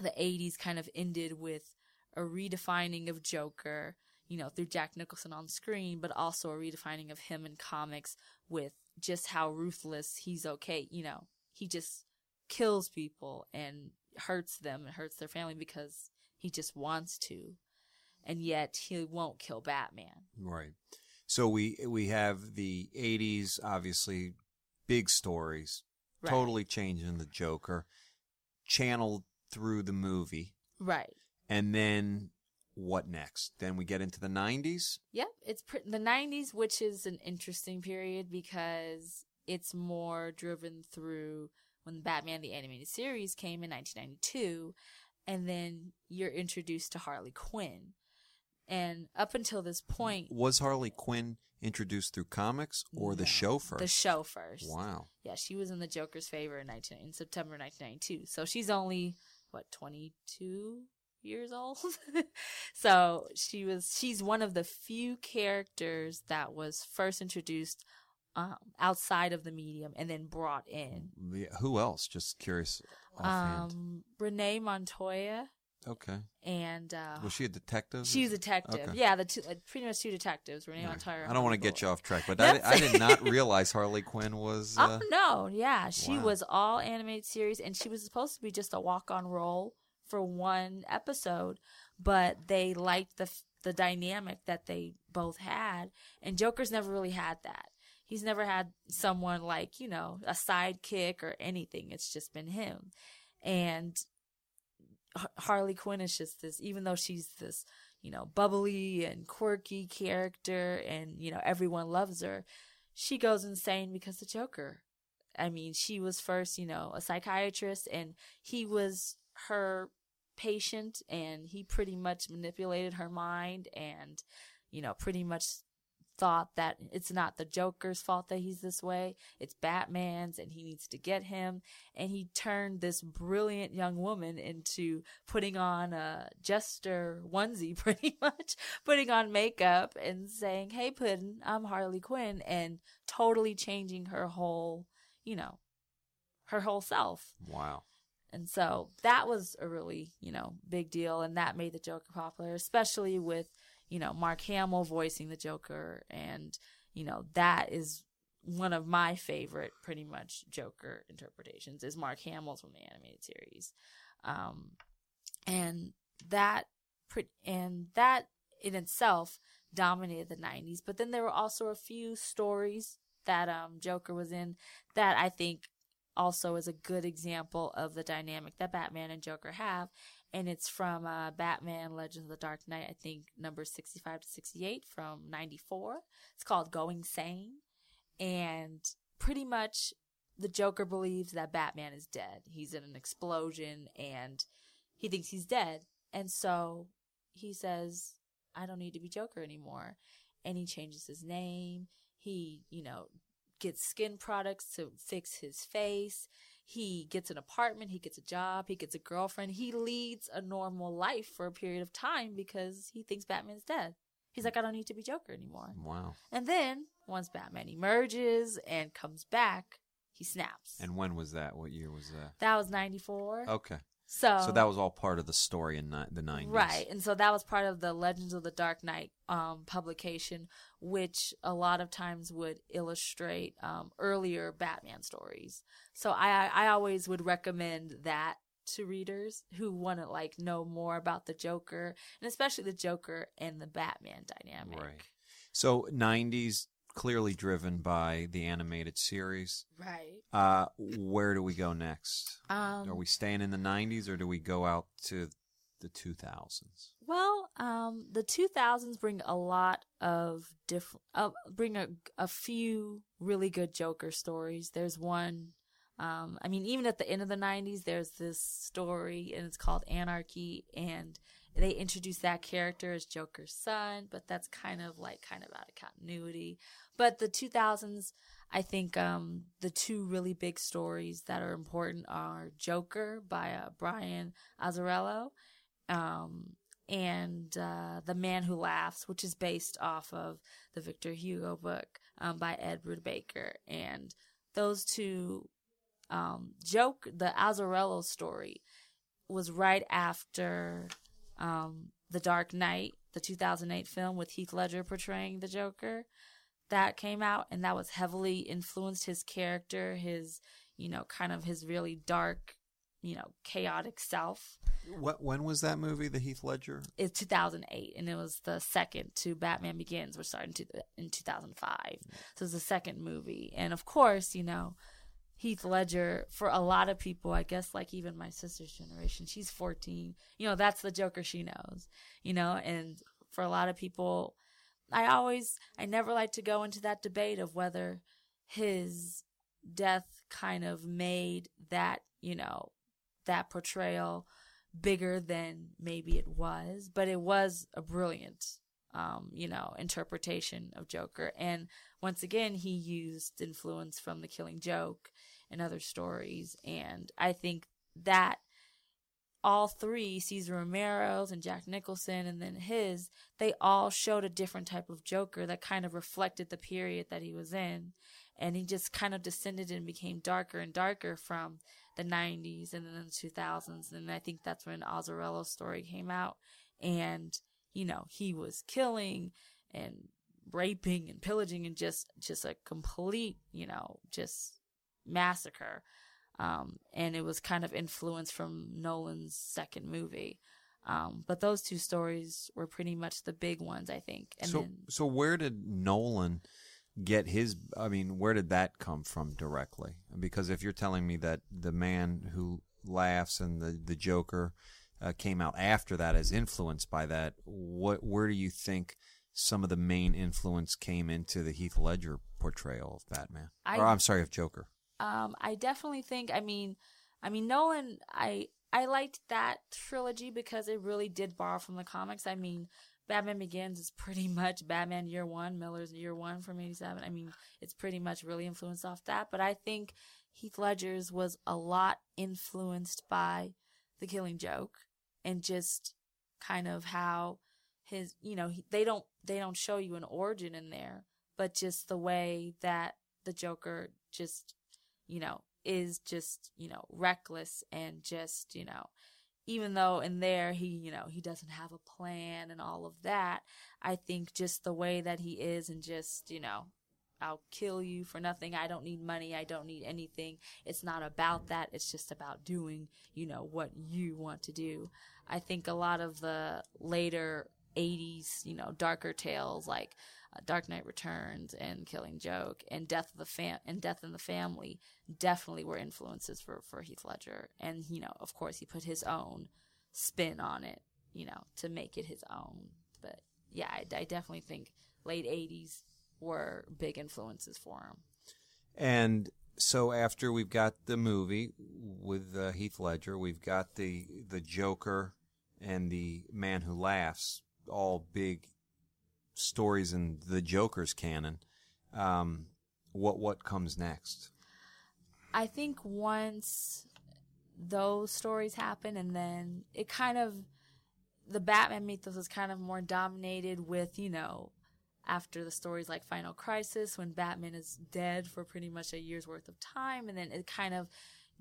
the 80s kind of ended with a redefining of Joker, you know, through Jack Nicholson on screen, but also a redefining of him in comics with just how ruthless he's okay, you know, he just kills people and hurts them and hurts their family because he just wants to. And yet he won't kill Batman. Right. So we we have the 80s obviously big stories right. totally changing the Joker channeled through the movie. Right. And then what next? Then we get into the 90s? Yep, it's pr- the 90s which is an interesting period because it's more driven through when Batman the Animated Series came in 1992, and then you're introduced to Harley Quinn. And up until this point, was Harley Quinn introduced through comics or no, the show first? The show first. Wow. Yeah, she was in the Joker's favor in 19, in September 1992. So she's only what 22 years old. so she was she's one of the few characters that was first introduced um, outside of the medium and then brought in. Yeah, who else? Just curious. Offhand. Um, Renee Montoya. Okay. And uh, was she a detective? She's a detective. Okay. Yeah, the two, uh, pretty much two detectives. Renee Montoya. I don't want to get you off track, but I, I, did not realize Harley Quinn was. Uh, oh no! Yeah, she wow. was all animated series, and she was supposed to be just a walk-on role for one episode, but they liked the the dynamic that they both had, and Joker's never really had that he's never had someone like, you know, a sidekick or anything. It's just been him. And Harley Quinn is just this, even though she's this, you know, bubbly and quirky character and, you know, everyone loves her, she goes insane because the Joker. I mean, she was first, you know, a psychiatrist and he was her patient and he pretty much manipulated her mind and, you know, pretty much thought that it's not the Joker's fault that he's this way. It's Batman's and he needs to get him. And he turned this brilliant young woman into putting on a jester onesie, pretty much, putting on makeup and saying, Hey, Puddin', I'm Harley Quinn, and totally changing her whole, you know, her whole self. Wow. And so that was a really, you know, big deal. And that made the Joker popular, especially with you know, Mark Hamill voicing the Joker. And, you know, that is one of my favorite pretty much Joker interpretations is Mark Hamill's from the animated series. Um, and that, and that in itself dominated the 90s. But then there were also a few stories that, um, Joker was in that I think also is a good example of the dynamic that Batman and Joker have and it's from uh, Batman Legends of the Dark Knight, I think number 65 to 68 from 94. It's called Going Sane. And pretty much the Joker believes that Batman is dead. He's in an explosion and he thinks he's dead. And so he says, I don't need to be Joker anymore. And he changes his name. He, you know, gets skin products to fix his face. He gets an apartment, he gets a job, he gets a girlfriend. He leads a normal life for a period of time because he thinks Batman's dead. He's like, I don't need to be Joker anymore. Wow. And then once Batman emerges and comes back, he snaps. And when was that? What year was that? that was 94. Okay. So, So that was all part of the story in ni- the 90s. Right. And so that was part of the Legends of the Dark Knight um, publication, which a lot of times would illustrate um, earlier Batman stories. So I, I always would recommend that to readers who want to like know more about the Joker and especially the Joker and the Batman dynamic. Right. So 90s clearly driven by the animated series. Right. Uh, where do we go next? Um, Are we staying in the 90s or do we go out to the 2000s? Well, um, the 2000s bring a lot of different, uh, bring a, a few really good Joker stories. There's one, um, I mean, even at the end of the 90s, there's this story and it's called Anarchy and they introduce that character as Joker's son, but that's kind of like kind of out of continuity. But the 2000s, I think, um, the two really big stories that are important are Joker by uh, Brian Azzarello um, and uh, The Man Who Laughs, which is based off of the Victor Hugo book um, by Ed Brubaker. And those two, um, joke, the Azzarello story was right after um, The Dark Knight, the 2008 film with Heath Ledger portraying the Joker. That came out, and that was heavily influenced his character, his, you know, kind of his really dark, you know, chaotic self. What, when was that movie, The Heath Ledger? It's 2008 and it was the second to batman begins which started in, in 2005 so it's the second movie. And of course you know heath ledger for a lot of people i guess like even my sister's generation she's 14 you know that's the joker she knows you know? And for a lot of people i always i never like to go into that debate of whether his death kind of made that you know that portrayal bigger than maybe it was, but it was a brilliant, um, you know, interpretation of Joker. And once again, he used influence from The Killing Joke and other stories. And I think that all three, Cesar Romero's and Jack Nicholson, and then his, they all showed a different type of Joker that kind of reflected the period that he was in. And he just kind of descended and became darker and darker from the 90s and then the 2000s. And I think that's when Azzarello's story came out. And, you know, he was killing and raping and pillaging and just, just a complete, you know, just massacre. Um, and it was kind of influenced from Nolan's second movie. Um, but those two stories were pretty much the big ones, I think. And so, then, so where did Nolan get his? I mean, where did that come from directly? Because if you're telling me that the man who laughs and the the Joker uh, came out after that, as influenced by that, what? Where do you think some of the main influence came into the Heath Ledger portrayal of Batman? I- or I'm sorry, of Joker. Um, I definitely think. I mean, I mean Nolan. I I liked that trilogy because it really did borrow from the comics. I mean, Batman Begins is pretty much Batman Year One, Miller's Year One from '87. I mean, it's pretty much really influenced off that. But I think Heath Ledger's was a lot influenced by The Killing Joke and just kind of how his, you know, he, they don't they don't show you an origin in there, but just the way that the Joker just you know, is just, you know, reckless and just, you know, even though in there he, you know, he doesn't have a plan and all of that, I think just the way that he is and just, you know, I'll kill you for nothing. I don't need money. I don't need anything. It's not about that. It's just about doing, you know, what you want to do. I think a lot of the later 80s, you know, darker tales like uh, Dark Knight Returns and Killing Joke and Death of the Fam and Death in the Family definitely were influences for for Heath Ledger. And you know, of course, he put his own spin on it, you know, to make it his own. But yeah, I, I definitely think late '80s were big influences for him. And so after we've got the movie with uh, Heath Ledger, we've got the the Joker and the Man Who Laughs, all big stories in the Joker's canon. Um, what what comes next? I think once those stories happen and then it kind of the Batman mythos is kind of more dominated with, you know, after the stories like Final Crisis when Batman is dead for pretty much a year's worth of time and then it kind of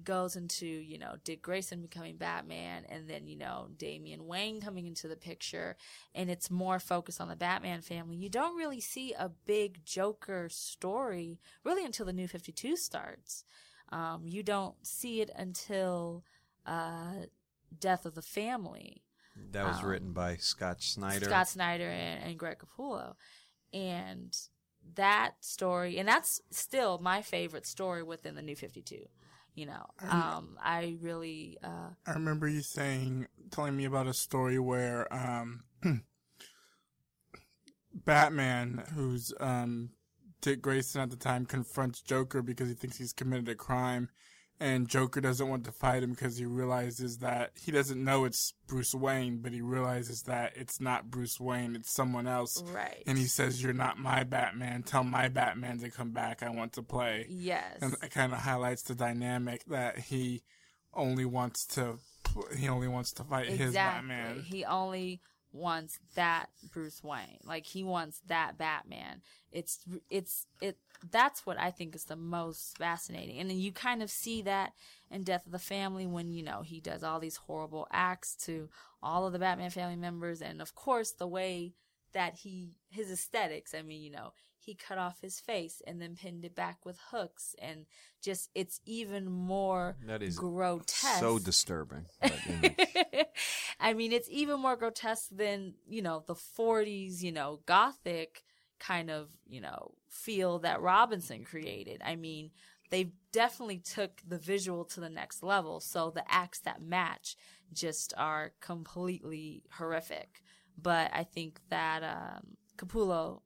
goes into, you know, Dick Grayson becoming Batman and then, you know, Damian Wayne coming into the picture and it's more focused on the Batman family. You don't really see a big Joker story really until the new 52 starts. Um, you don't see it until, uh, Death of the Family. That was Um, written by Scott Snyder. Scott Snyder and, and Greg Capullo. And that story, and that's still my favorite story within the New 52. You know, um, I really, uh, I remember you saying, telling me about a story where um, Batman, who's um, Dick Grayson at the time, confronts Joker because he thinks he's committed a crime, and Joker doesn't want to fight him because he realizes that he doesn't know it's Bruce Wayne, but he realizes that it's not Bruce Wayne, it's someone else. right. And he says, "You're not my Batman. Tell my Batman to come back. I want to play." yes. and it kind of highlights the dynamic that he only wants to he only wants to fight his Batman. He only wants that Bruce Wayne. Like he wants that Batman. It's it's it that's what I think is the most fascinating. And then you kind of see that in Death of the Family when, you know, he does all these horrible acts to all of the Batman family members and of course the way that he his aesthetics, I mean, you know, he cut off his face and then pinned it back with hooks and just it's even more That is grotesque. so disturbing. But, you know, I mean, it's even more grotesque than, you know, the 40s, you know, gothic kind of, you know, feel that Robinson created. I mean, they definitely took the visual to the next level. So the acts that match just are completely horrific. But I think that um, Capullo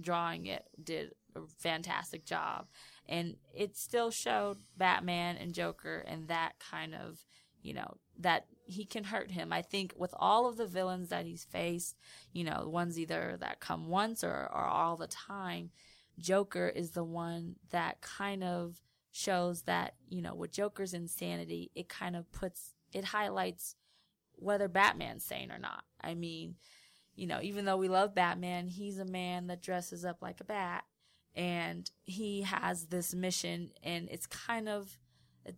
drawing it did a fantastic job. And it still showed Batman and Joker and that kind of, you know, that he can hurt him. I think with all of the villains that he's faced, you know, ones either that come once or, or all the time, Joker is the one that kind of shows that, you know, with Joker's insanity, it kind of puts, it highlights whether Batman's sane or not. I mean, you know, even though we love Batman, he's a man that dresses up like a bat and he has this mission and it's kind of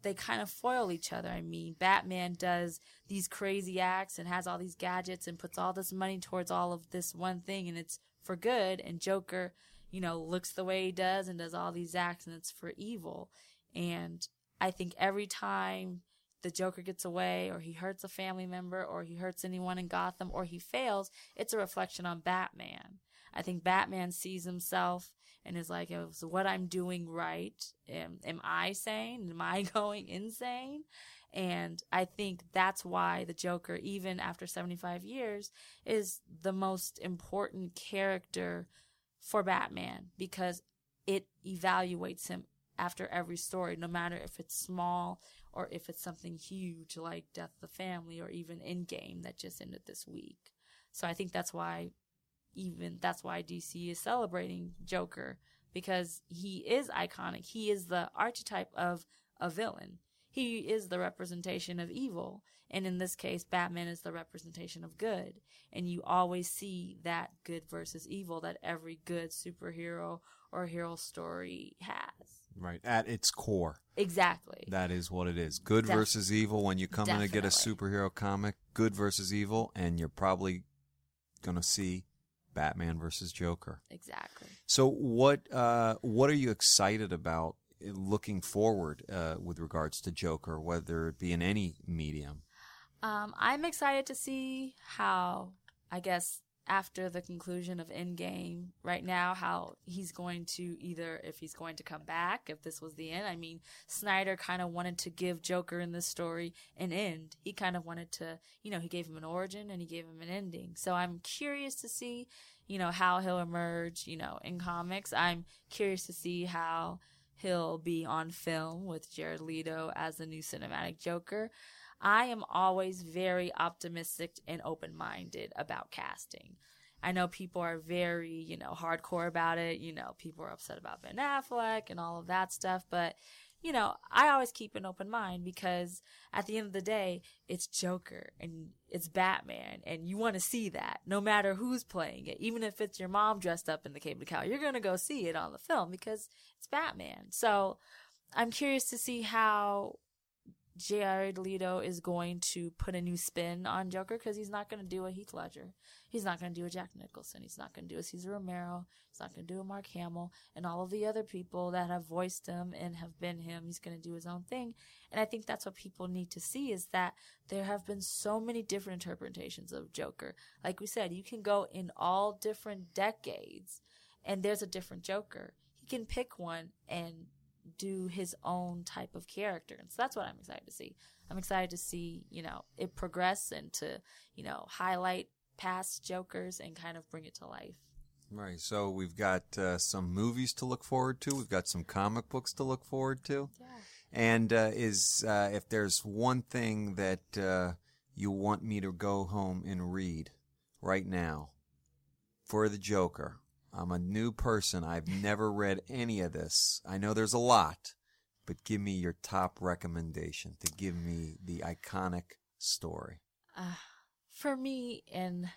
they kind of foil each other. I mean, Batman does these crazy acts and has all these gadgets and puts all this money towards all of this one thing and it's for good and Joker, you know, looks the way he does and does all these acts and it's for evil. And I think every time the Joker gets away or he hurts a family member or he hurts anyone in Gotham or he fails, it's a reflection on Batman. I think Batman sees himself and is like, oh, is what I'm doing right? Am, am I sane? Am I going insane? And I think that's why the Joker, even after 75 years, is the most important character for Batman because it evaluates him after every story, no matter if it's small or if it's something huge like Death of the Family or even Endgame that just ended this week. So I think that's why even that's why DC is celebrating Joker because he is iconic. He is the archetype of a villain. He is the representation of evil. And in this case, Batman is the representation of good. And you always see that good versus evil that every good superhero or hero story has. Right at its core, Exactly. that is what it is. Good Def- versus evil. When you come in to get a superhero comic, good versus evil, and you're probably gonna see Batman versus Joker. Exactly. So what uh, what are you excited about uh, looking forward uh, with regards to Joker, whether it be in any medium? Um, I'm excited to see how, I guess, after the conclusion of Endgame, right now, how he's going to either, if he's going to come back, if this was the end. I mean, Snyder kind of wanted to give Joker in this story an end. He kind of wanted to, you know, he gave him an origin and he gave him an ending. So I'm curious to see, you know, how he'll emerge, you know, in comics. I'm curious to see how he'll be on film with Jared Leto as the new cinematic Joker. I am always very optimistic and open minded about casting. I know people are very, you know, hardcore about it. You know, people are upset about Ben Affleck and all of that stuff. But, you know, I always keep an open mind because at the end of the day, it's Joker and it's Batman and you want to see that no matter who's playing it. Even if it's your mom dressed up in the cape and cow, you're going to go see it on the film because it's Batman. So I'm curious to see how Jared Leto is going to put a new spin on Joker because he's not going to do a Heath Ledger. He's not going to do a Jack Nicholson. He's not going to do a Cesar Romero. He's not going to do a Mark Hamill and all of the other people that have voiced him and have been him. He's going to do his own thing. And I think that's what people need to see is that there have been so many different interpretations of Joker. Like we said, you can go in all different decades and there's a different Joker. He can pick one and do his own type of character. And so that's what I'm excited to see. I'm excited to see, you know, it progress and to, you know, highlight past Jokers and kind of bring it to life. Right. So we've got uh, some movies to look forward to. We've got some comic books to look forward to. Yeah. And uh, is uh, if there's one thing that uh, you want me to go home and read right now for the Joker, I'm a new person. I've never read any of this. I know there's a lot, but give me your top recommendation to give me the iconic story. Uh, for me, and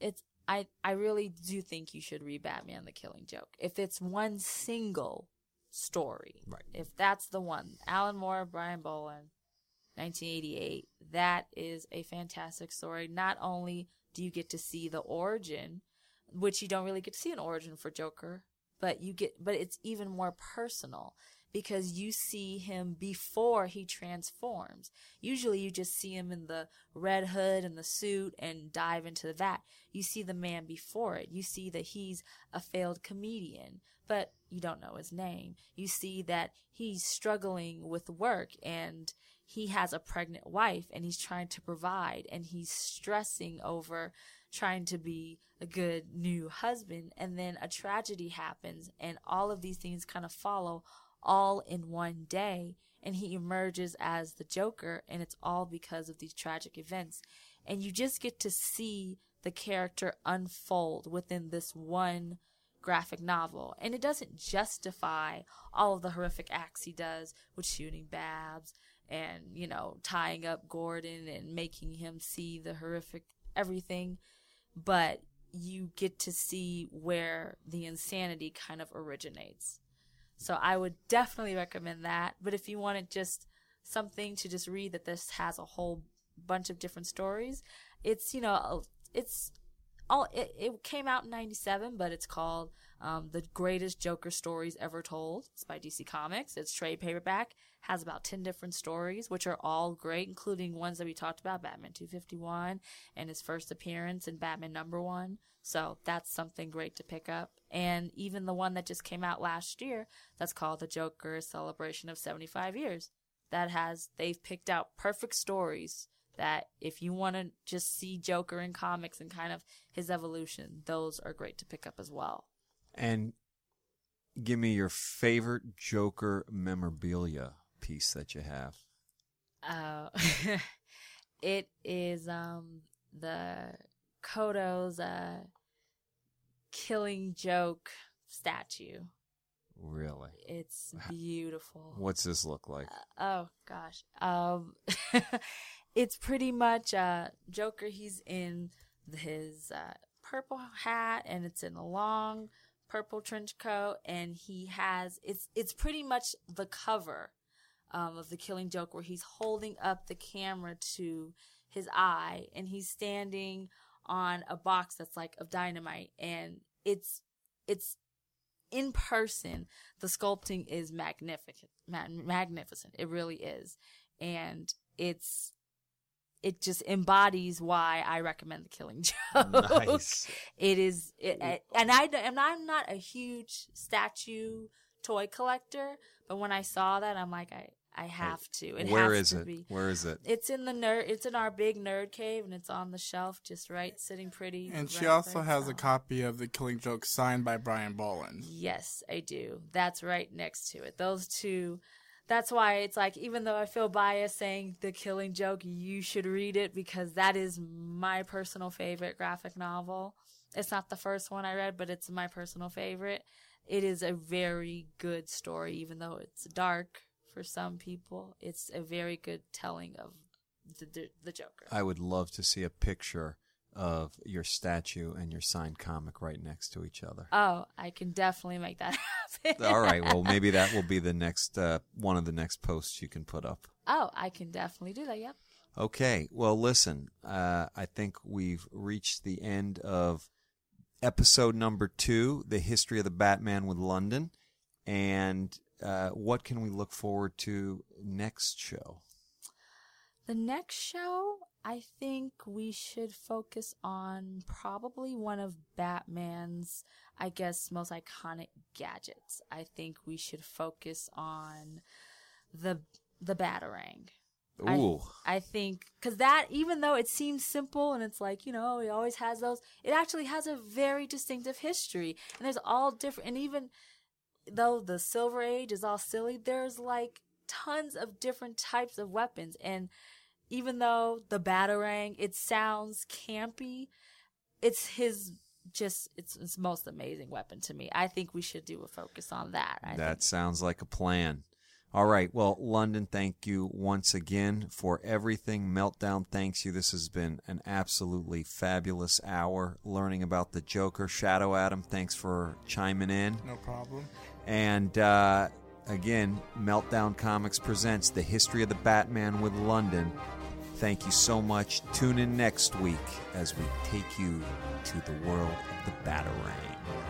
it's I I really do think you should read Batman: The Killing Joke. If it's one single story, Right. If that's the one, Alan Moore, Brian Bolland, 1988. That is a fantastic story. Not only do you get to see the origin, which you don't really get to see an origin for Joker, but you get, but it's even more personal because you see him before he transforms. Usually you just see him in the red hood and the suit and dive into the vat. You see the man before it. You see that he's a failed comedian, but you don't know his name. You see that he's struggling with work and he has a pregnant wife and he's trying to provide and he's stressing over trying to be a good new husband and then a tragedy happens and all of these things kind of follow all in one day and he emerges as the joker and it's all because of these tragic events. And you just get to see the character unfold within this one graphic novel. And it doesn't justify all of the horrific acts he does with shooting babs and you know tying up gordon and making him see the horrific everything but you get to see where the insanity kind of originates. So I would definitely recommend that. But if you wanted just something to just read that this has a whole bunch of different stories, it's, you know, it's all, it, it came out in 97, but it's called, um, The Greatest Joker Stories Ever Told. It's by DC Comics. It's trade paperback, has about 10 different stories, which are all great, including ones that we talked about, Batman 251 and his first appearance in Batman number one. So that's something great to pick up. And even the one that just came out last year, that's called The Joker Celebration of 75 Years. That has, they've picked out perfect stories that if you want to just see Joker in comics and kind of his evolution, those are great to pick up as well. And give me your favorite Joker memorabilia piece that you have. Uh, it is um the Kodo's uh killing joke statue. Really? It's beautiful. What's this look like? Oh gosh. Um it's pretty much uh Joker he's in his uh purple hat and it's in a long purple trench coat and he has it's it's pretty much the cover um of the killing joke where he's holding up the camera to his eye and he's standing on a box that's like of dynamite and it's it's in person the sculpting is magnificent ma- magnificent. It really is. And it's it just embodies why I recommend the Killing Joke. Nice. It is, it, and I and I'm not a huge statue toy collector, but when I saw that, I'm like, I I have to. It Where has is to it? be. Where is it? It's in the nerd. It's in our big nerd cave, and it's on the shelf, just right, sitting pretty. And she also by has a copy of The Killing Joke signed by Brian Bolland. Yes, I do. That's right next to it. Those two. That's why it's like, even though I feel biased saying the killing joke, you should read it because that is my personal favorite graphic novel. It's not the first one I read, but it's my personal favorite. It is a very good story, even though it's dark for some people. It's a very good telling of the the, the Joker. I would love to see a picture of your statue and your signed comic right next to each other. oh, I can definitely make that All right. Well, maybe that will be the next uh, one of the next posts you can put up. oh, I can definitely do that. Yep. Okay. Well, listen. Uh, I think we've reached the end of episode number two, the history of the Batman with Londyn, and uh, what can we look forward to next show? The next show, I think we should focus on probably one of Batman's, I guess, most iconic gadgets. I think we should focus on the the Batarang. I- Ooh. I think because that, even though it seems simple and it's like you know he always has those, it actually has a very distinctive history, and there's all different. And even though the Silver Age is all silly, there's like tons of different types of weapons, and even though the batarang it sounds campy, it's his just it's his most amazing weapon to me. I think we should do a focus on that. I that think. sounds like a plan. All right. Well, Londyn, thank you once again for everything. Meltdown thanks you. This has been an absolutely fabulous hour learning about the Joker. Shadow Adam, thanks for chiming in. No problem. And uh, again, Meltdown Comics presents The History of the Batman with Londyn. Thank you so much. Tune in next week as we take you to the world of the Batarang.